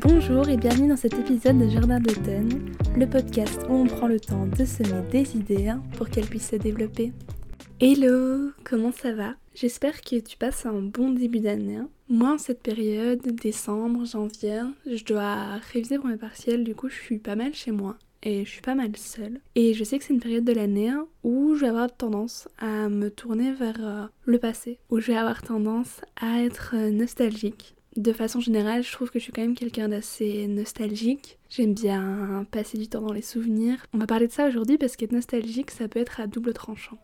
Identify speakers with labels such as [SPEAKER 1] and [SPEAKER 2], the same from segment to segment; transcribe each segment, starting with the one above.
[SPEAKER 1] Bonjour et bienvenue dans cet épisode de Jardin d'automne, le podcast où on prend le temps de semer des idées pour qu'elles puissent se développer. Hello, comment ça va? J'espère que tu passes un bon début d'année. Moi, en cette période, décembre, janvier, je dois réviser pour mes partiels, du coup je suis pas mal chez moi et je suis pas mal seule. Et je sais que c'est une période de l'année où je vais avoir tendance à me tourner vers euh, le passé, où je vais avoir tendance à être euh, nostalgique. De façon générale, je trouve que je suis quand même quelqu'un d'assez nostalgique. J'aime bien passer du temps dans les souvenirs. On va parler de ça aujourd'hui parce qu'être nostalgique, ça peut être à double tranchant.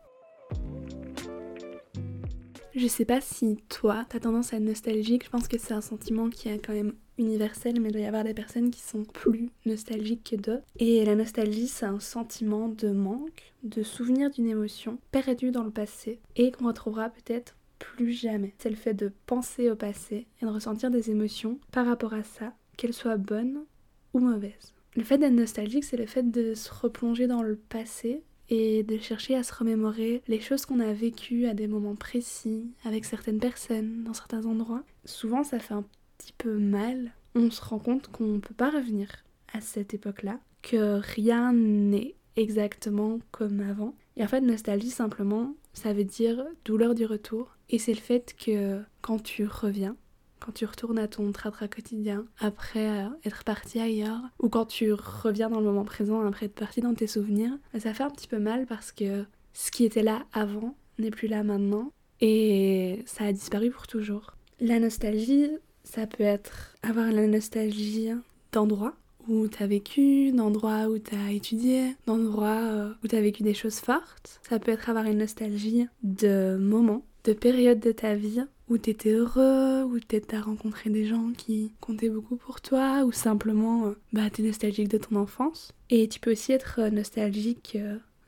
[SPEAKER 1] Je sais pas si toi, t'as tendance à être nostalgique, je pense que c'est un sentiment qui est quand même universel, mais il doit y avoir des personnes qui sont plus nostalgiques que d'autres. Et la nostalgie, c'est un sentiment de manque, de souvenir d'une émotion perdue dans le passé et qu'on retrouvera peut-être plus jamais. C'est le fait de penser au passé et de ressentir des émotions par rapport à ça, qu'elles soient bonnes ou mauvaises. Le fait d'être nostalgique, c'est le fait de se replonger dans le passé et de chercher à se remémorer les choses qu'on a vécues à des moments précis, avec certaines personnes, dans certains endroits. Souvent, ça fait un petit peu mal. On se rend compte qu'on ne peut pas revenir à cette époque-là, que rien n'est exactement comme avant. Et en fait, nostalgie, simplement, ça veut dire douleur du retour. Et c'est le fait que quand tu reviens, quand tu retournes à ton tratra quotidien après euh, être parti ailleurs, ou quand tu reviens dans le moment présent après être parti dans tes souvenirs, ça fait un petit peu mal parce que ce qui était là avant n'est plus là maintenant et ça a disparu pour toujours. La nostalgie, ça peut être avoir la nostalgie d'endroits où tu as vécu, d'endroits où tu as étudié, d'endroits euh, où tu as vécu des choses fortes. Ça peut être avoir une nostalgie de moments, de périodes de ta vie où t'étais heureux, où t'as rencontré des gens qui comptaient beaucoup pour toi, ou simplement euh, bah, t'es nostalgique de ton enfance. Et tu peux aussi être euh, nostalgique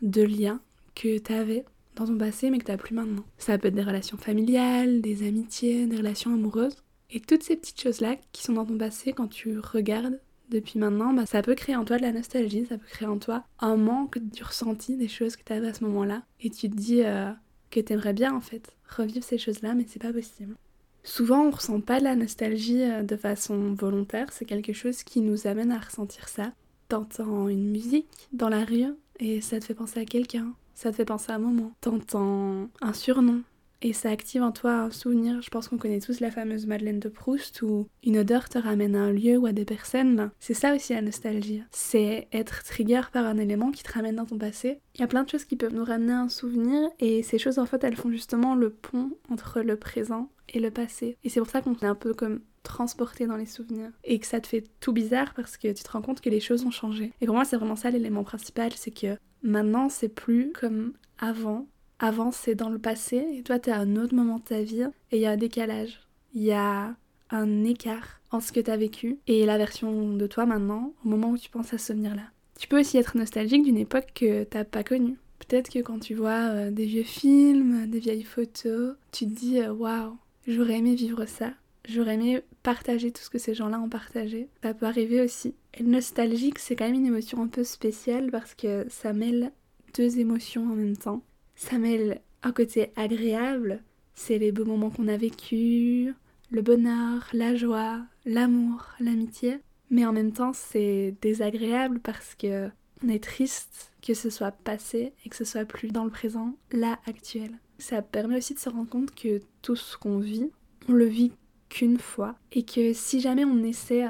[SPEAKER 1] de liens que t'avais dans ton passé mais que t'as plus maintenant. Ça peut être des relations familiales, des amitiés, des relations amoureuses. Et toutes ces petites choses-là qui sont dans ton passé, quand tu regardes depuis maintenant, bah, ça peut créer en toi de la nostalgie, ça peut créer en toi un manque du ressenti des choses que t'avais à ce moment-là. Et tu te dis que t'aimerais bien en fait revivre ces choses-là, mais c'est pas possible. Souvent, on ressent pas la nostalgie euh, de façon volontaire, c'est quelque chose qui nous amène à ressentir ça. T'entends une musique dans la rue et ça te fait penser à quelqu'un, ça te fait penser à un moment. T'entends un surnom et ça active en toi un souvenir. Je pense qu'on connaît tous la fameuse Madeleine de Proust où une odeur te ramène à un lieu ou à des personnes. C'est ça aussi la nostalgie. C'est être trigger par un élément qui te ramène dans ton passé. Il y a plein de choses qui peuvent nous ramener un souvenir et ces choses en fait elles font justement le pont entre le présent et le passé. Et c'est pour ça qu'on est un peu comme transporté dans les souvenirs et que ça te fait tout bizarre parce que tu te rends compte que les choses ont changé. Et pour moi, c'est vraiment ça l'élément principal, c'est que maintenant, c'est plus comme avant avant c'est dans le passé et toi t'es à un autre moment de ta vie et il y a un décalage. Il y a un écart en ce que t'as vécu et la version de toi maintenant au moment où tu penses à ce souvenir-là. Tu peux aussi être nostalgique d'une époque que t'as pas connue. Peut-être que quand tu vois euh, des vieux films, des vieilles photos, tu te dis euh, waouh, j'aurais aimé vivre ça. J'aurais aimé partager tout ce que ces gens-là ont partagé. Ça peut arriver aussi. Et nostalgique, c'est quand même une émotion un peu spéciale parce que ça mêle deux émotions en même temps ça mêle un côté agréable, c'est les beaux moments qu'on a vécus, le bonheur, la joie, l'amour, l'amitié, mais en même temps c'est désagréable parce que on est triste que ce soit passé et que ce soit plus dans le présent, là actuel. Ça permet aussi de se rendre compte que tout ce qu'on vit, on le vit qu'une fois et que si jamais on essaie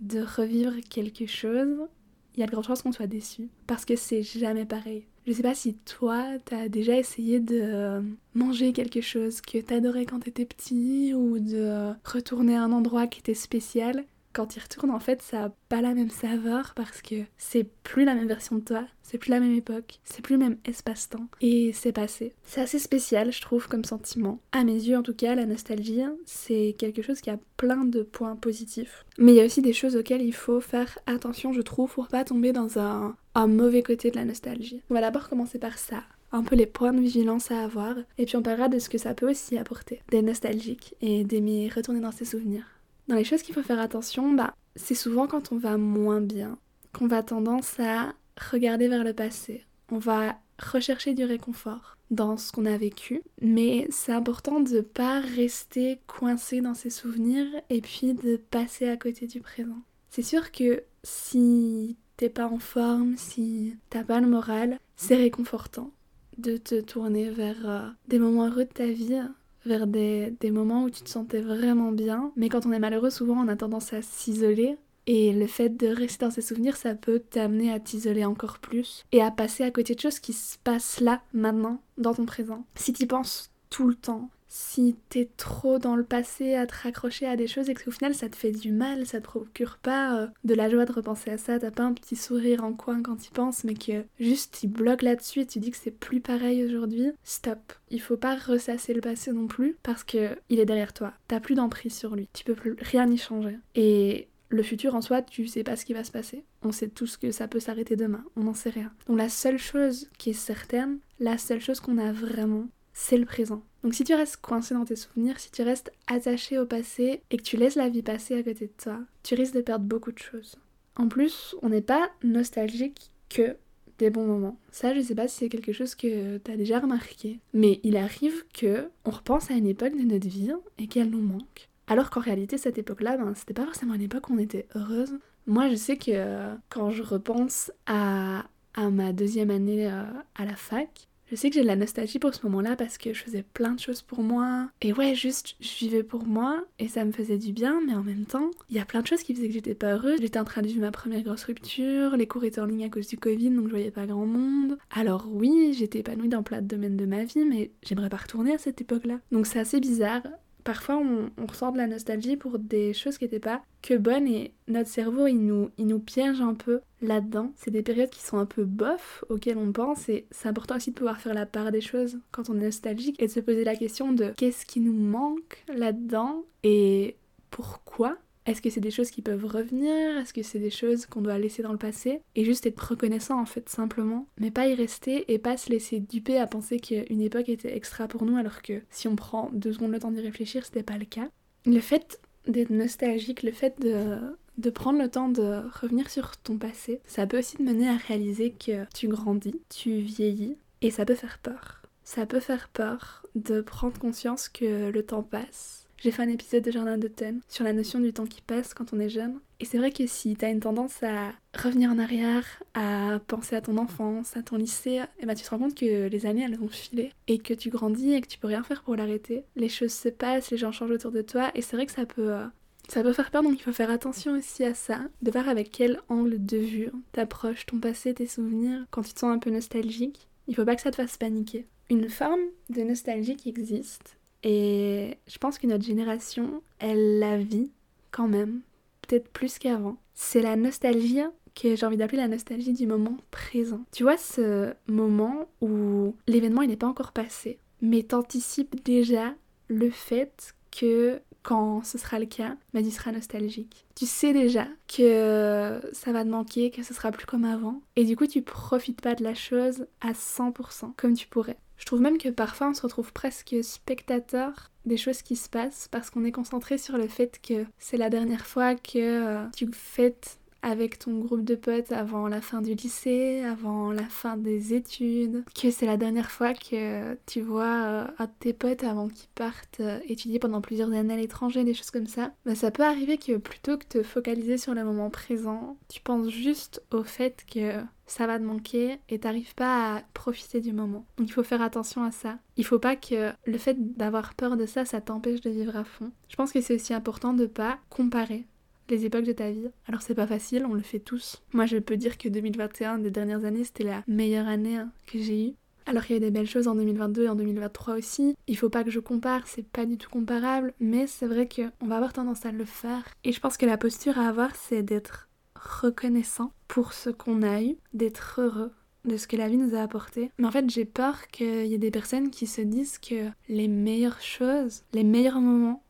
[SPEAKER 1] de revivre quelque chose, il y a de grandes chances qu'on soit déçu parce que c'est jamais pareil. Je sais pas si toi, t'as déjà essayé de manger quelque chose que t'adorais quand t'étais petit ou de retourner à un endroit qui était spécial quand tu y retournes, en fait, ça a pas la même saveur parce que c'est plus la même version de toi, c'est plus la même époque, c'est plus le même espace-temps et c'est passé. C'est assez spécial, je trouve, comme sentiment. À mes yeux, en tout cas, la nostalgie, c'est quelque chose qui a plein de points positifs. Mais il y a aussi des choses auxquelles il faut faire attention, je trouve, pour pas tomber dans un, un mauvais côté de la nostalgie. On va d'abord commencer par ça un peu les points de vigilance à avoir, et puis on parlera de ce que ça peut aussi apporter, des nostalgiques et d'aimer retourner dans ses souvenirs. Dans les choses qu'il faut faire attention, bah, c'est souvent quand on va moins bien qu'on va tendance à regarder vers le passé. On va rechercher du réconfort dans ce qu'on a vécu, mais c'est important de pas rester coincé dans ses souvenirs et puis de passer à côté du présent. C'est sûr que si t'es pas en forme, si t'as pas le moral, c'est réconfortant de te tourner vers euh, des moments heureux de ta vie, vers des, des moments où tu te sentais vraiment bien. Mais quand on est malheureux, souvent on a tendance à s'isoler. Et le fait de rester dans ces souvenirs, ça peut t'amener à t'isoler encore plus et à passer à côté de choses qui se passent là, maintenant, dans ton présent. Si tu penses tout le temps, si t'es trop dans le passé à te raccrocher à des choses et qu'au final ça te fait du mal, ça te procure pas euh, de la joie de repenser à ça, t'as pas un petit sourire en coin quand tu penses, mais que juste tu bloques là-dessus et tu dis que c'est plus pareil aujourd'hui, stop. Il faut pas ressasser le passé non plus parce que il est derrière toi. T'as plus d'emprise sur lui. Tu peux rien y changer. Et le futur en soi, tu sais pas ce qui va se passer. On sait tous que ça peut s'arrêter demain, on n'en sait rien. Donc la seule chose qui est certaine, la seule chose qu'on a vraiment, c'est le présent. Donc si tu restes coincé dans tes souvenirs, si tu restes attaché au passé et que tu laisses la vie passer à côté de toi, tu risques de perdre beaucoup de choses. En plus, on n'est pas nostalgique que des bons moments. Ça, je sais pas si c'est quelque chose que tu as déjà remarqué, mais il arrive que on repense à une époque de notre vie et qu'elle nous manque. Alors qu'en réalité, cette époque-là, ben, c'était pas forcément une époque où on était heureuse. Moi, je sais que euh, quand je repense à, à ma deuxième année euh, à la fac, je sais que j'ai de la nostalgie pour ce moment-là parce que je faisais plein de choses pour moi. Et ouais, juste, je vivais pour moi et ça me faisait du bien, mais en même temps, il y a plein de choses qui faisaient que j'étais pas heureuse. J'étais en train de vivre ma première grosse rupture, les cours étaient en ligne à cause du Covid, donc je voyais pas grand monde. Alors oui, j'étais épanouie dans plein de domaines de ma vie, mais j'aimerais pas retourner à cette époque-là. Donc c'est assez bizarre parfois on, ressort de la nostalgie pour des choses qui n'étaient pas que bonnes et notre cerveau il nous, il nous piège un peu là-dedans. C'est des périodes qui sont un peu bof auxquelles on pense et c'est important aussi de pouvoir faire la part des choses quand on est nostalgique et de se poser la question de qu'est-ce qui nous manque là-dedans et pourquoi est-ce que c'est des choses qui peuvent revenir? Est-ce que c'est des choses qu'on doit laisser dans le passé? Et juste être reconnaissant en fait, simplement. Mais pas y rester et pas se laisser duper à penser qu'une époque était extra pour nous alors que si on prend deux secondes le temps d'y réfléchir, c'était pas le cas. Le fait d'être nostalgique, le fait de, de prendre le temps de revenir sur ton passé, ça peut aussi te mener à réaliser que tu grandis, tu vieillis et ça peut faire peur. Ça peut faire peur de prendre conscience que le temps passe j'ai fait un épisode de Jardin d'automne sur la notion du temps qui passe quand on est jeune. Et c'est vrai que si t'as une tendance à revenir en arrière, à penser à ton enfance, à ton lycée, et eh ben tu te rends compte que les années elles vont filer et que tu grandis et que tu peux rien faire pour l'arrêter. Les choses se passent, les gens changent autour de toi et c'est vrai que ça peut euh, ça peut faire peur, donc il faut faire attention aussi à ça, de voir avec quel angle de vue t'approches ton passé, tes souvenirs, quand tu te sens un peu nostalgique. Il faut pas que ça te fasse paniquer. Une forme de nostalgie qui existe, et je pense que notre génération, elle la vit quand même, peut-être plus qu'avant. C'est la nostalgie que j'ai envie d'appeler la nostalgie du moment présent. Tu vois, ce moment où l'événement il n'est pas encore passé, mais t'anticipes déjà le fait que quand ce sera le cas, bah, tu seras nostalgique. Tu sais déjà que ça va te manquer, que ce sera plus comme avant. Et du coup, tu profites pas de la chose à 100% comme tu pourrais. Je trouve même que parfois on se retrouve presque spectateur des choses qui se passent parce qu'on est concentré sur le fait que c'est la dernière fois que euh, tu fêtes avec ton groupe de potes avant la fin du lycée, avant la fin des études, que c'est la dernière fois que tu vois euh, un de tes potes avant qu'ils partent euh, étudier pendant plusieurs années à l'étranger, des choses comme ça, bah, ça peut arriver que plutôt que de te focaliser sur le moment présent, tu penses juste au fait que ça va te manquer et t'arrives pas à profiter du moment. Donc il faut faire attention à ça. Il faut pas que le fait d'avoir peur de ça, ça t'empêche de vivre à fond. Je pense que c'est aussi important de pas comparer les époques de ta vie. Alors c'est pas facile, on le fait tous. Moi je peux dire que 2021, des dernières années, c'était la meilleure année que j'ai eue. Alors qu'il y a eu des belles choses en 2022 et en 2023 aussi. Il faut pas que je compare, c'est pas du tout comparable, mais c'est vrai qu'on va avoir tendance à le faire. Et je pense que la posture à avoir, c'est d'être reconnaissant pour ce qu'on a eu, d'être heureux de ce que la vie nous a apporté. Mais en fait, j'ai peur qu'il y ait des personnes qui se disent que les meilleures choses, les meilleurs moments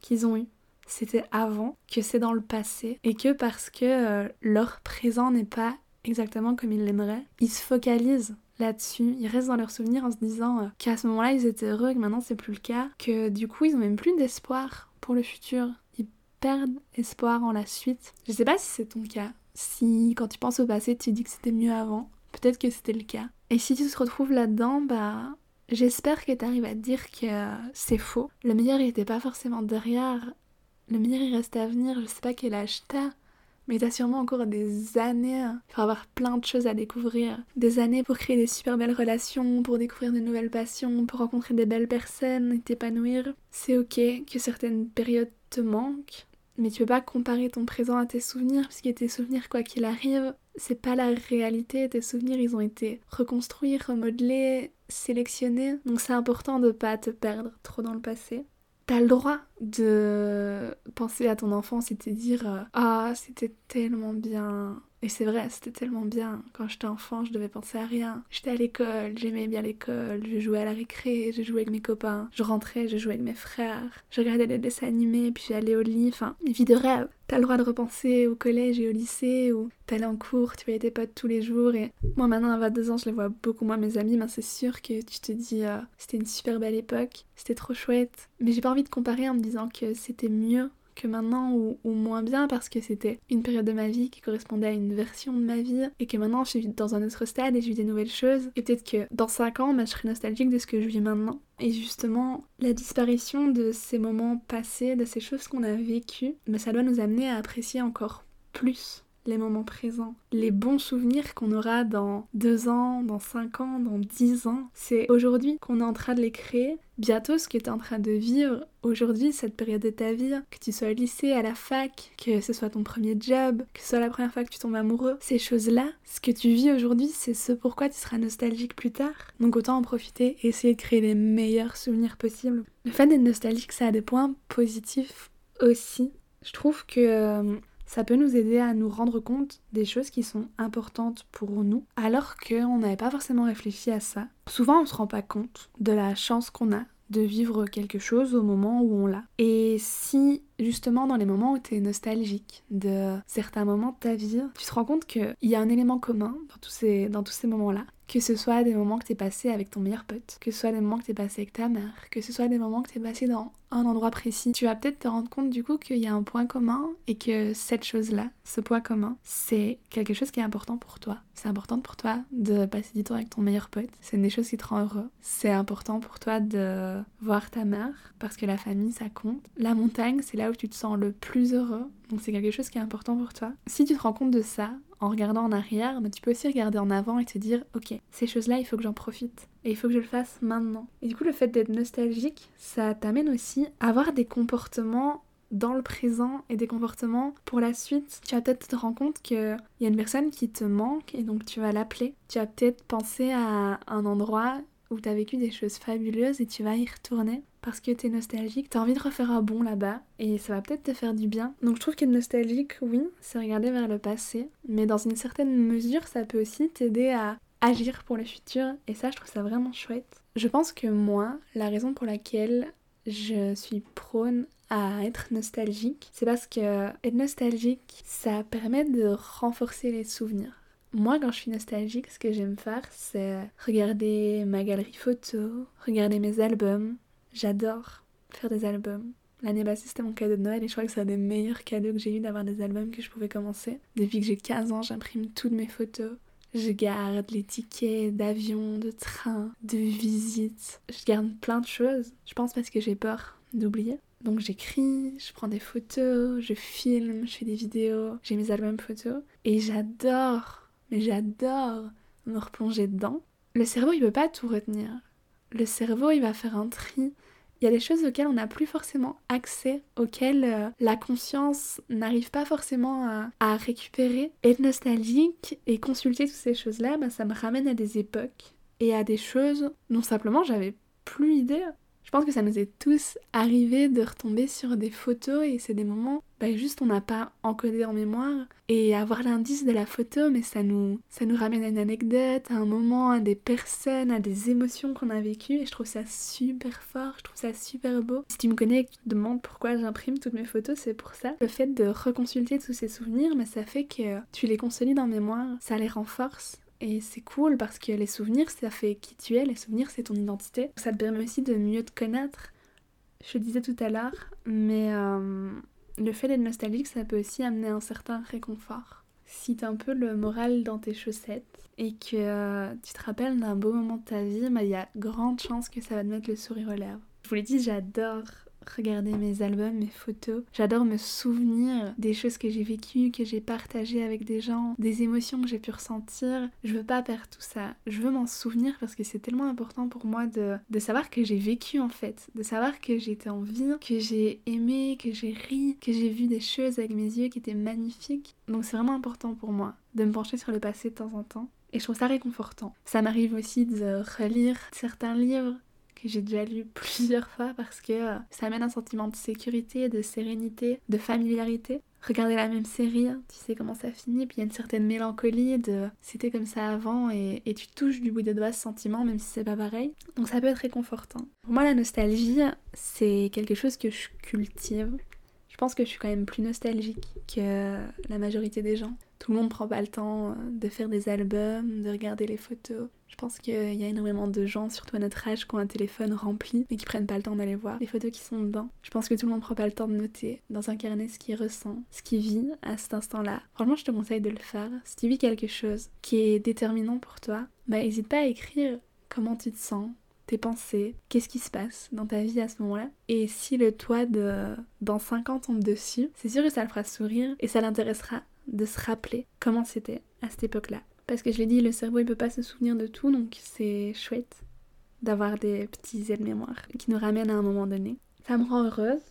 [SPEAKER 1] qu'ils ont eus, c'était avant, que c'est dans le passé, et que parce que euh, leur présent n'est pas exactement comme ils l'aimeraient, ils se focalisent là-dessus, ils restent dans leurs souvenirs en se disant euh, qu'à ce moment-là ils étaient heureux, que maintenant c'est plus le cas, que du coup ils ont même plus d'espoir pour le futur, ils perdent espoir en la suite. Je sais pas si c'est ton cas, si quand tu penses au passé tu dis que c'était mieux avant, peut-être que c'était le cas. Et si tu te retrouves là-dedans, bah J'espère que tu arrives à te dire que c'est faux. Le meilleur il était pas forcément derrière le meilleur il reste à venir, je sais pas quel âge t'as, mais t'as sûrement encore des années pour avoir plein de choses à découvrir. Des années pour créer des super belles relations, pour découvrir de nouvelles passions, pour rencontrer des belles personnes et t'épanouir. C'est ok que certaines périodes te manquent, mais tu peux pas comparer ton présent à tes souvenirs, puisque tes souvenirs, quoi qu'il arrive, c'est pas la réalité. Tes souvenirs, ils ont été reconstruits, remodelés, sélectionnés. Donc c'est important de pas te perdre trop dans le passé. T'as le droit de penser à ton enfance et te dire euh, Ah, c'était tellement bien, et c'est vrai, c'était tellement bien. Quand j'étais enfant, je devais penser à rien. J'étais à l'école, j'aimais bien l'école, je jouais à la récré, je jouais avec mes copains, je rentrais, je jouais avec mes frères, je regardais des dessins animés, puis j'allais au lit, enfin, une vie de rêve. T'as le droit de repenser au collège et au lycée, ou t'allais en cours, tu voyais tes potes tous les jours, et moi maintenant à 22 ans, je les vois beaucoup moins mes amis, mais c'est sûr que tu te dis, euh, c'était une super belle époque, c'était trop chouette. Mais j'ai pas envie de comparer en me disant que c'était mieux que maintenant ou, moins bien parce que c'était une période de ma vie qui correspondait à une version de ma vie et que maintenant je suis dans un autre stade et je vis des nouvelles choses. Et peut-être que dans 5 ans bah, je serai nostalgique de ce que je vis maintenant. Et justement la disparition de ces moments passés, de ces choses qu'on a vécues, bah, ça doit nous amener à apprécier encore plus les moments présents, les bons souvenirs qu'on aura dans deux ans, dans cinq ans, dans dix ans. C'est aujourd'hui qu'on est en train de les créer. Bientôt, ce que tu es en train de vivre aujourd'hui, cette période de ta vie, que tu sois au lycée, à la fac, que ce soit ton premier job, que ce soit la première fois que tu tombes amoureux, ces choses-là, ce que tu vis aujourd'hui, c'est ce pourquoi tu seras nostalgique plus tard. Donc autant en profiter et essayer de créer les meilleurs souvenirs possibles. Le fait d'être nostalgique, ça a des points positifs aussi. Je trouve que euh, ça peut nous aider à nous rendre compte des choses qui sont importantes pour nous, alors qu'on n'avait pas forcément réfléchi à ça. Souvent, on se rend pas compte de la chance qu'on a de vivre quelque chose au moment où on l'a. Et si justement dans les moments où tu es nostalgique de certains moments de ta vie, tu te rends compte qu'il y a un élément commun dans tous ces, dans tous ces moments-là, que ce soit des moments que t'es passé avec ton meilleur pote, que ce soit des moments que t'es passé avec ta mère, que ce soit des moments que t'es passé dans un endroit précis, tu vas peut-être te rendre compte du coup qu'il y a un point commun et que cette chose-là, ce point commun, c'est quelque chose qui est important pour toi. C'est important pour toi de passer du temps avec ton meilleur pote. C'est une des choses qui te rend heureux. C'est important pour toi de voir ta mère parce que la famille ça compte. La montagne, c'est là tu te sens le plus heureux. Donc c'est quelque chose qui est important pour toi. Si tu te rends compte de ça, en regardant en arrière, mais tu peux aussi regarder en avant et te dire ok, ces choses-là, il faut que j'en profite. Et il faut que je le fasse maintenant. Et du coup, le fait d'être nostalgique, ça t'amène aussi à avoir des comportements dans le présent et des comportements pour la suite. Tu vas peut-être te rendre compte qu'il y a une personne qui te manque et donc tu vas l'appeler. Tu vas peut-être penser à un endroit où tu as vécu des choses fabuleuses et tu vas y retourner parce que tu es nostalgique, tu as envie de refaire un bon là-bas et ça va peut-être te faire du bien. Donc je trouve qu'être nostalgique, oui, c'est regarder vers le passé, mais dans une certaine mesure, ça peut aussi t'aider à agir pour le futur et ça, je trouve ça vraiment chouette. Je pense que moi, la raison pour laquelle je suis prône à être nostalgique, c'est parce que être nostalgique, ça permet de renforcer les souvenirs. Moi, quand je suis nostalgique, ce que j'aime faire, c'est regarder ma galerie photo, regarder mes albums. J'adore faire des albums. L'année passée, c'était mon cadeau de Noël et je crois que c'est un des meilleurs cadeaux que j'ai eu d'avoir des albums que je pouvais commencer. Depuis que j'ai 15 ans, j'imprime toutes mes photos. Je garde les tickets d'avion, de train, de visite. Je garde plein de choses. Je pense parce que j'ai peur d'oublier. Donc j'écris, je prends des photos, je filme, je fais des vidéos, j'ai mes albums photos. Et j'adore mais j'adore me replonger dedans. Le cerveau, il veut pas tout retenir. Le cerveau, il va faire un tri. Il y a des choses auxquelles on n'a plus forcément accès, auxquelles euh, la conscience n'arrive pas forcément à, récupérer. Être nostalgique et consulter toutes ces choses-là, bah, ça me ramène à des époques et à des choses dont simplement j'avais plus idée. Je pense que ça nous est tous arrivé de retomber sur des photos et c'est des moments bah juste on n'a pas encodé en mémoire et avoir l'indice de la photo mais ça nous ça nous ramène à une anecdote, à un moment, à des personnes, à des émotions qu'on a vécues et je trouve ça super fort, je trouve ça super beau. Si tu me connais et tu te demandes pourquoi j'imprime toutes mes photos, c'est pour ça. Le fait de reconsulter tous ces souvenirs, mais ça fait que tu les consolides en mémoire, ça les renforce et c'est cool parce que les souvenirs, ça fait qui tu es, les souvenirs, c'est ton identité. Ça te permet aussi de mieux te connaître. Je disais tout à l'heure, mais euh, le fait d'être nostalgique, ça peut aussi amener un certain réconfort. Si t'as un peu le moral dans tes chaussettes et que euh, tu te rappelles d'un beau moment de ta vie, bah, il y a grande chance que ça va te mettre le sourire aux lèvres. Je vous l'ai dit, j'adore regarder mes albums, mes photos. J'adore me souvenir des choses que j'ai vécues, que j'ai partagées avec des gens, des émotions que j'ai pu ressentir. Je veux pas perdre tout ça. Je veux m'en souvenir parce que c'est tellement important pour moi de, de savoir que j'ai vécu en fait, de savoir que j'étais en vie, que j'ai aimé, que j'ai ri, que j'ai vu des choses avec mes yeux qui étaient magnifiques. Donc c'est vraiment important pour moi de me pencher sur le passé de temps en temps. Et je trouve ça réconfortant. Ça m'arrive aussi de relire certains livres que j'ai déjà lu plusieurs fois parce que euh, ça amène un sentiment de sécurité, de sérénité, de familiarité. Regarder la même série, hein, tu sais comment ça finit, puis il y a une certaine mélancolie de c'était comme ça avant et, et, tu touches du bout des doigts ce sentiment même si c'est pas pareil. Donc ça peut être réconfortant. Pour moi la nostalgie c'est quelque chose que je cultive. Je pense que je suis quand même plus nostalgique que la majorité des gens. Tout le monde prend pas le temps euh, de faire des albums, de regarder les photos. Je pense qu'il y a énormément de gens, surtout à notre âge, qui ont un téléphone rempli mais qui prennent pas le temps d'aller voir les photos qui sont dedans. Je pense que tout le monde prend pas le temps de noter dans un carnet ce qu'il ressent, ce qu'il vit à cet instant-là. Franchement, je te conseille de le faire. Si tu vis quelque chose qui est déterminant pour toi, bah n'hésite pas à écrire comment tu te sens, tes pensées, qu'est-ce qui se passe dans ta vie à ce moment-là. Et si le toit de dans 5 ans tombe dessus, c'est sûr que ça le fera sourire et ça l'intéressera de se rappeler comment c'était à cette époque-là. Parce que je l'ai dit, le cerveau il peut pas se souvenir de tout, donc c'est chouette d'avoir des petits aides-mémoires qui nous ramènent à un moment donné. Ça me rend heureuse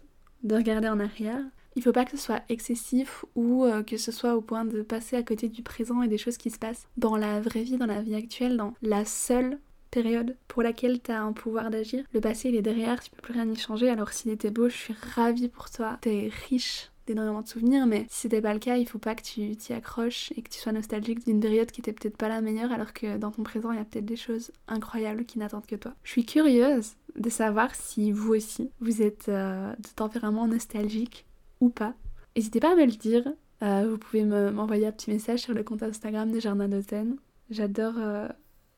[SPEAKER 1] de regarder en arrière. Il faut pas que ce soit excessif ou euh, que ce soit au point de passer à côté du présent et des choses qui se passent dans la vraie vie, dans la vie actuelle, dans la seule période pour laquelle tu as un pouvoir d'agir. Le passé il est derrière, tu peux plus rien y changer. Alors s'il était beau, je suis ravie pour toi. T'es riche d'énormément de souvenirs, mais si c'était pas le cas, il faut pas que tu t'y accroches et que tu sois nostalgique d'une période qui était peut-être pas la meilleure, alors que dans ton présent, il y a peut-être des choses incroyables qui n'attendent que toi. Je suis curieuse de savoir si vous aussi, vous êtes euh, de tempérament nostalgique ou pas. N'hésitez pas à me le dire. Euh, vous pouvez m'envoyer un petit message sur le compte Instagram des Jardins d'Automne. J'adore euh,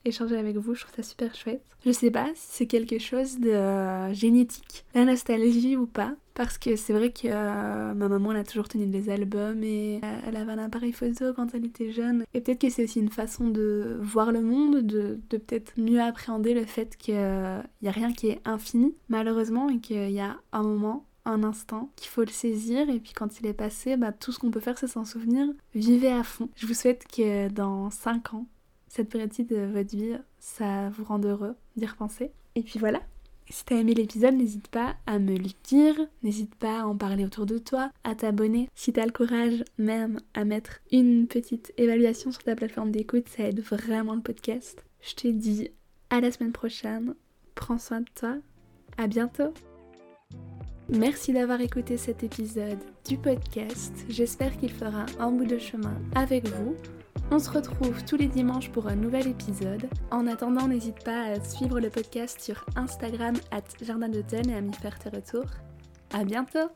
[SPEAKER 1] échanger avec vous, je trouve ça super chouette. Je sais pas si c'est quelque chose de euh, génétique, la nostalgie ou pas, parce que c'est vrai que euh, ma maman elle a toujours tenu des albums et euh, elle avait un appareil photo quand elle était jeune. Et peut-être que c'est aussi une façon de voir le monde, de, peut-être mieux appréhender le fait qu'il n'y a rien qui est infini, malheureusement, et qu'il y a un moment un instant, qu'il faut le saisir et puis quand il est passé, bah, tout ce qu'on peut faire c'est s'en souvenir. Vivez à fond. Je vous souhaite que dans 5 ans, cette période de votre vie, ça vous rend heureux d'y repenser. Et puis voilà. Si t'as aimé l'épisode, n'hésite pas à me le dire, n'hésite pas à en parler autour de toi, à t'abonner. Si t'as le courage même à mettre une petite évaluation sur ta plateforme d'écoute, ça aide vraiment le podcast. Je te dis à la semaine prochaine, prends soin de toi, à bientôt Merci d'avoir écouté cet épisode du podcast. J'espère qu'il fera un bout de chemin avec vous. On se retrouve tous les dimanches pour un nouvel épisode. En attendant, n'hésite pas à suivre le podcast sur Instagram at Jardin et à m'y faire tes retours. À bientôt